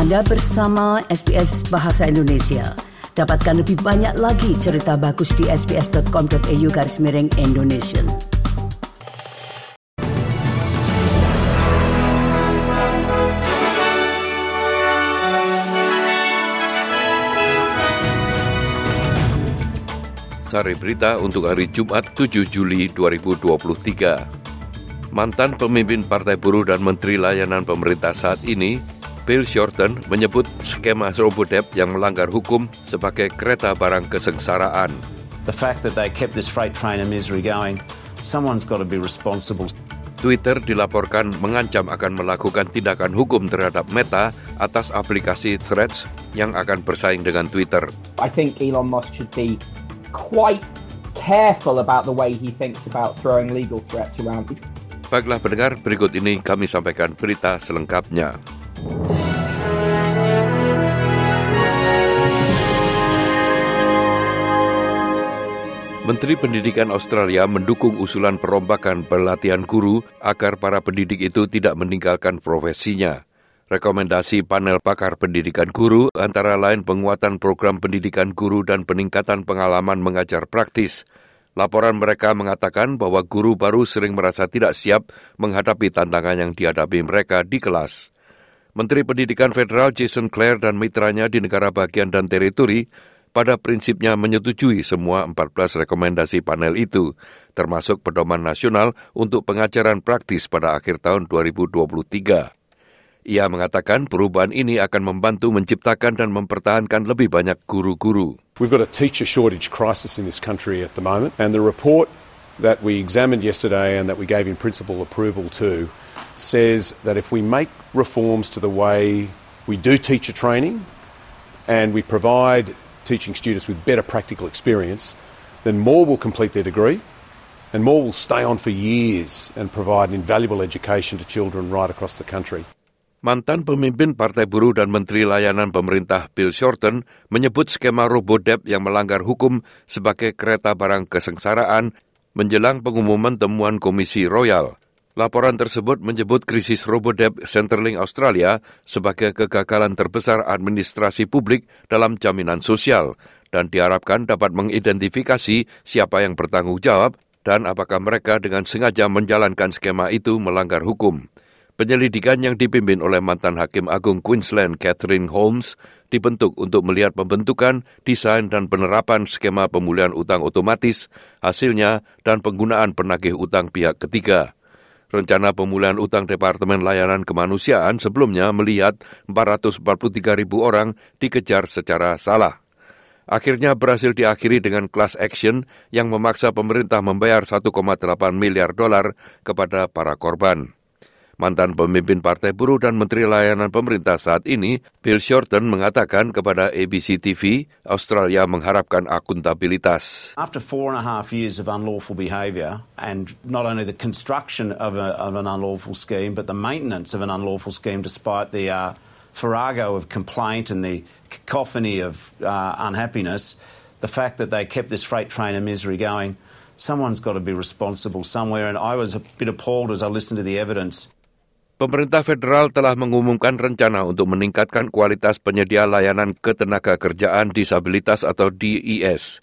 Anda bersama SBS Bahasa Indonesia. Dapatkan lebih banyak lagi cerita bagus di sbs.com.au garis miring Indonesia. Sari berita untuk hari Jumat 7 Juli 2023. Mantan pemimpin Partai Buruh dan Menteri Layanan Pemerintah saat ini, Bill Shorten menyebut skema Robodebt yang melanggar hukum sebagai kereta barang kesengsaraan. The fact that they kept this freight train of misery going, someone's got to be responsible. Twitter dilaporkan mengancam akan melakukan tindakan hukum terhadap Meta atas aplikasi Threads yang akan bersaing dengan Twitter. I think Elon Musk should be quite careful about the way he thinks about throwing legal threats around. Baiklah pendengar, berikut ini kami sampaikan berita selengkapnya. Menteri Pendidikan Australia mendukung usulan perombakan pelatihan guru agar para pendidik itu tidak meninggalkan profesinya. Rekomendasi panel pakar pendidikan guru antara lain penguatan program pendidikan guru dan peningkatan pengalaman mengajar praktis. Laporan mereka mengatakan bahwa guru baru sering merasa tidak siap menghadapi tantangan yang dihadapi mereka di kelas. Menteri Pendidikan Federal Jason Clare dan mitranya di negara bagian dan teritori pada prinsipnya menyetujui semua 14 rekomendasi panel itu, termasuk pedoman nasional untuk pengajaran praktis pada akhir tahun 2023. Ia mengatakan perubahan ini akan membantu menciptakan dan mempertahankan lebih banyak guru-guru. We've got a teacher shortage crisis in this country at the moment, and the report that we examined yesterday and that we gave in principle approval to says that if we make reforms to the way we do teacher training and we provide teaching students with better practical experience, then more will complete their degree and more will stay on for years and provide an invaluable education to children right across the country. Mantan pemimpin Partai Buruh dan Menteri Layanan Pemerintah Bill Shorten menyebut skema Robodebt yang melanggar hukum sebagai kereta barang kesengsaraan menjelang pengumuman temuan Komisi Royal. Laporan tersebut menyebut krisis Robodebt Centerlink Australia sebagai kegagalan terbesar administrasi publik dalam jaminan sosial dan diharapkan dapat mengidentifikasi siapa yang bertanggung jawab dan apakah mereka dengan sengaja menjalankan skema itu melanggar hukum. Penyelidikan yang dipimpin oleh mantan Hakim Agung Queensland Catherine Holmes dibentuk untuk melihat pembentukan, desain dan penerapan skema pemulihan utang otomatis, hasilnya, dan penggunaan penagih utang pihak ketiga. Rencana pemulihan utang Departemen Layanan Kemanusiaan sebelumnya melihat 443 ribu orang dikejar secara salah. Akhirnya berhasil diakhiri dengan class action yang memaksa pemerintah membayar 1,8 miliar dolar kepada para korban. Mantan pemimpin Partai Buruh dan Menteri Layanan Pemerintah saat ini, Bill Shorten mengatakan kepada ABC TV, Australia mengharapkan akuntabilitas. After four and a half years of unlawful behaviour, and not only the construction of, a, of, an unlawful scheme, but the maintenance of an unlawful scheme despite the uh, farrago of complaint and the cacophony of uh, unhappiness, the fact that they kept this freight train of misery going, someone's got to be responsible somewhere. And I was a bit appalled as I listened to the evidence. Pemerintah federal telah mengumumkan rencana untuk meningkatkan kualitas penyedia layanan ketenaga kerjaan disabilitas atau DES.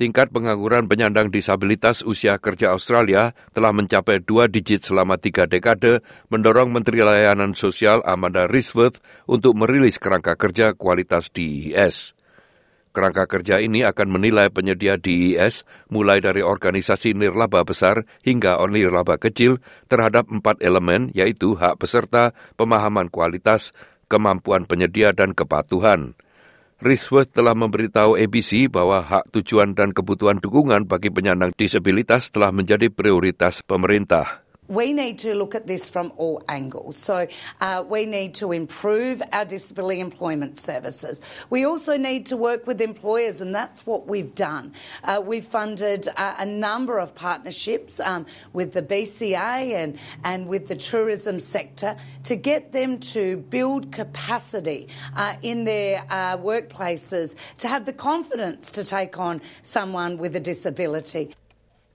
Tingkat pengangguran penyandang disabilitas usia kerja Australia telah mencapai dua digit selama tiga dekade, mendorong Menteri Layanan Sosial Amanda Risworth untuk merilis kerangka kerja kualitas DES. Kerangka kerja ini akan menilai penyedia DES mulai dari organisasi nirlaba besar hingga nirlaba kecil terhadap empat elemen yaitu hak peserta, pemahaman kualitas, kemampuan penyedia, dan kepatuhan. Risworth telah memberitahu ABC bahwa hak tujuan dan kebutuhan dukungan bagi penyandang disabilitas telah menjadi prioritas pemerintah. We need to look at this from all angles. So uh, we need to improve our disability employment services. We also need to work with employers, and that's what we've done. Uh, we've funded uh, a number of partnerships um, with the BCA and, and with the tourism sector to get them to build capacity uh, in their uh, workplaces to have the confidence to take on someone with a disability.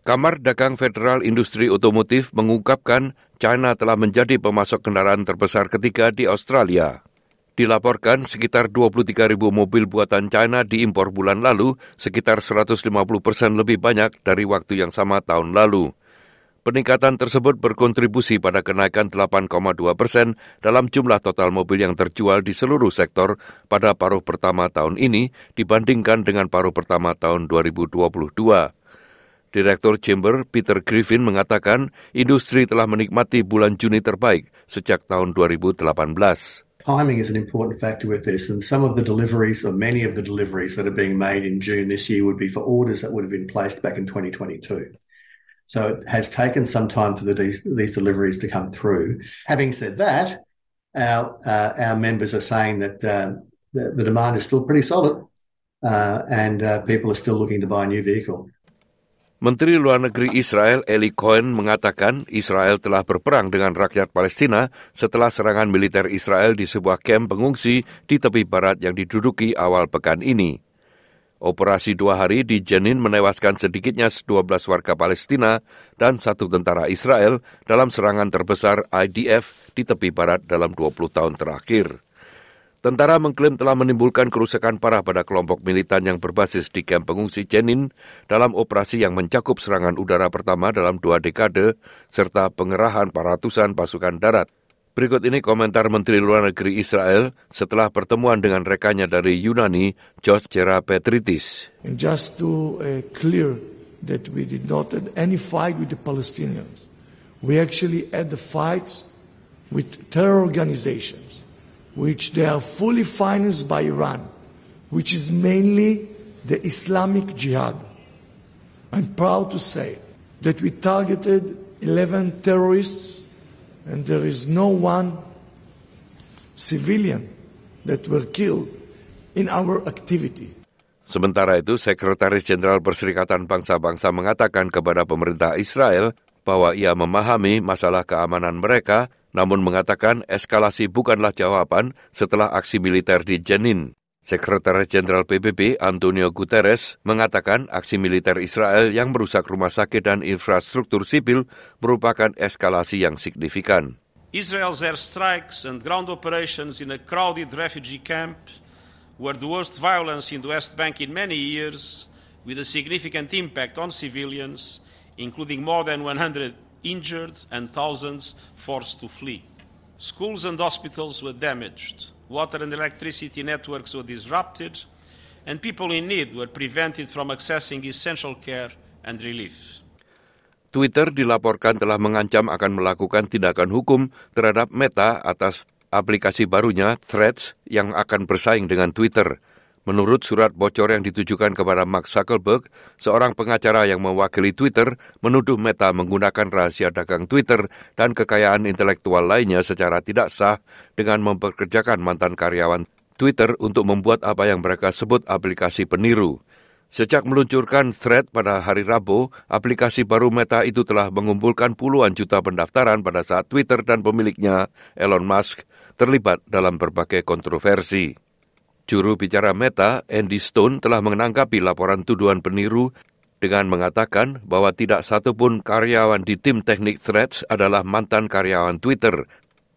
Kamar Dagang Federal Industri Otomotif mengungkapkan China telah menjadi pemasok kendaraan terbesar ketiga di Australia. Dilaporkan sekitar 23 ribu mobil buatan China diimpor bulan lalu, sekitar 150 persen lebih banyak dari waktu yang sama tahun lalu. Peningkatan tersebut berkontribusi pada kenaikan 8,2 persen dalam jumlah total mobil yang terjual di seluruh sektor pada paruh pertama tahun ini dibandingkan dengan paruh pertama tahun 2022. Direktur Chamber Peter Griffin mengatakan industri telah menikmati bulan Juni terbaik sejak tahun 2018. Timing is an important factor with this, and some of the deliveries, or many of the deliveries that are being made in June this year, would be for orders that would have been placed back in 2022. So it has taken some time for the, these, these deliveries to come through. Having said that, our uh, our members are saying that uh, the, the, demand is still pretty solid, uh, and uh, people are still looking to buy a new vehicle. Menteri Luar Negeri Israel Eli Cohen mengatakan Israel telah berperang dengan rakyat Palestina setelah serangan militer Israel di sebuah kamp pengungsi di tepi barat yang diduduki awal pekan ini. Operasi dua hari di Jenin menewaskan sedikitnya 12 warga Palestina dan satu tentara Israel dalam serangan terbesar IDF di tepi barat dalam 20 tahun terakhir. Tentara mengklaim telah menimbulkan kerusakan parah pada kelompok militan yang berbasis di kamp pengungsi Jenin dalam operasi yang mencakup serangan udara pertama dalam dua dekade serta pengerahan ratusan pasukan darat. Berikut ini komentar Menteri Luar Negeri Israel setelah pertemuan dengan rekannya dari Yunani, George Cera Petritis. And just to uh, clear that we did not any fight with the Palestinians. We actually had the fights with terror organizations which they are fully financed by Iran, which is mainly the Islamic Jihad. I'm proud to say that we targeted 11 terrorists and there is no one civilian that were killed in our activity. Sementara itu, Sekretaris Jenderal Perserikatan Bangsa-Bangsa mengatakan kepada pemerintah Israel bahwa ia memahami masalah keamanan mereka namun mengatakan eskalasi bukanlah jawaban setelah aksi militer di Jenin. Sekretaris Jenderal PBB Antonio Guterres mengatakan aksi militer Israel yang merusak rumah sakit dan infrastruktur sipil merupakan eskalasi yang signifikan. Israel's airstrikes and ground operations in a crowded refugee camp were the worst violence in the West Bank in many years, with a significant impact on civilians, including more than 100 injured, and thousands forced to flee. Schools and hospitals were damaged, water and electricity networks were disrupted, and people in need were prevented from accessing essential care and relief. Twitter dilaporkan telah mengancam akan melakukan tindakan hukum terhadap Meta atas aplikasi barunya Threads yang akan bersaing dengan Twitter. Menurut surat bocor yang ditujukan kepada Mark Zuckerberg, seorang pengacara yang mewakili Twitter menuduh Meta menggunakan rahasia dagang Twitter dan kekayaan intelektual lainnya secara tidak sah dengan memperkerjakan mantan karyawan Twitter untuk membuat apa yang mereka sebut aplikasi peniru. Sejak meluncurkan Thread pada hari Rabu, aplikasi baru Meta itu telah mengumpulkan puluhan juta pendaftaran pada saat Twitter dan pemiliknya, Elon Musk, terlibat dalam berbagai kontroversi. Juru bicara Meta, Andy Stone, telah menanggapi laporan tuduhan peniru dengan mengatakan bahwa tidak satupun karyawan di tim teknik Threads adalah mantan karyawan Twitter.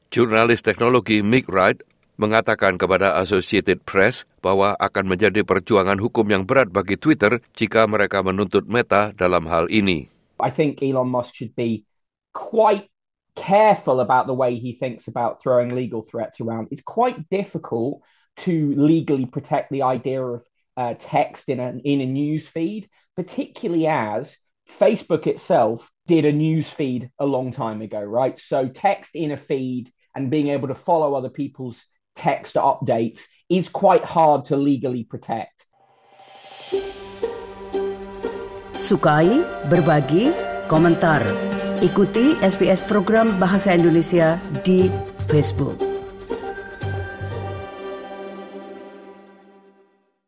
Jurnalis teknologi Mick Wright mengatakan kepada Associated Press bahwa akan menjadi perjuangan hukum yang berat bagi Twitter jika mereka menuntut Meta dalam hal ini. I think Elon Musk should be quite careful about the way he thinks about throwing legal threats around. It's quite difficult to legally protect the idea of uh, text in a, in a news feed, particularly as Facebook itself did a news feed a long time ago, right? So text in a feed and being able to follow other people's text updates is quite hard to legally protect. Sukai, berbagi, komentar. Ikuti SBS program Bahasa Indonesia di Facebook.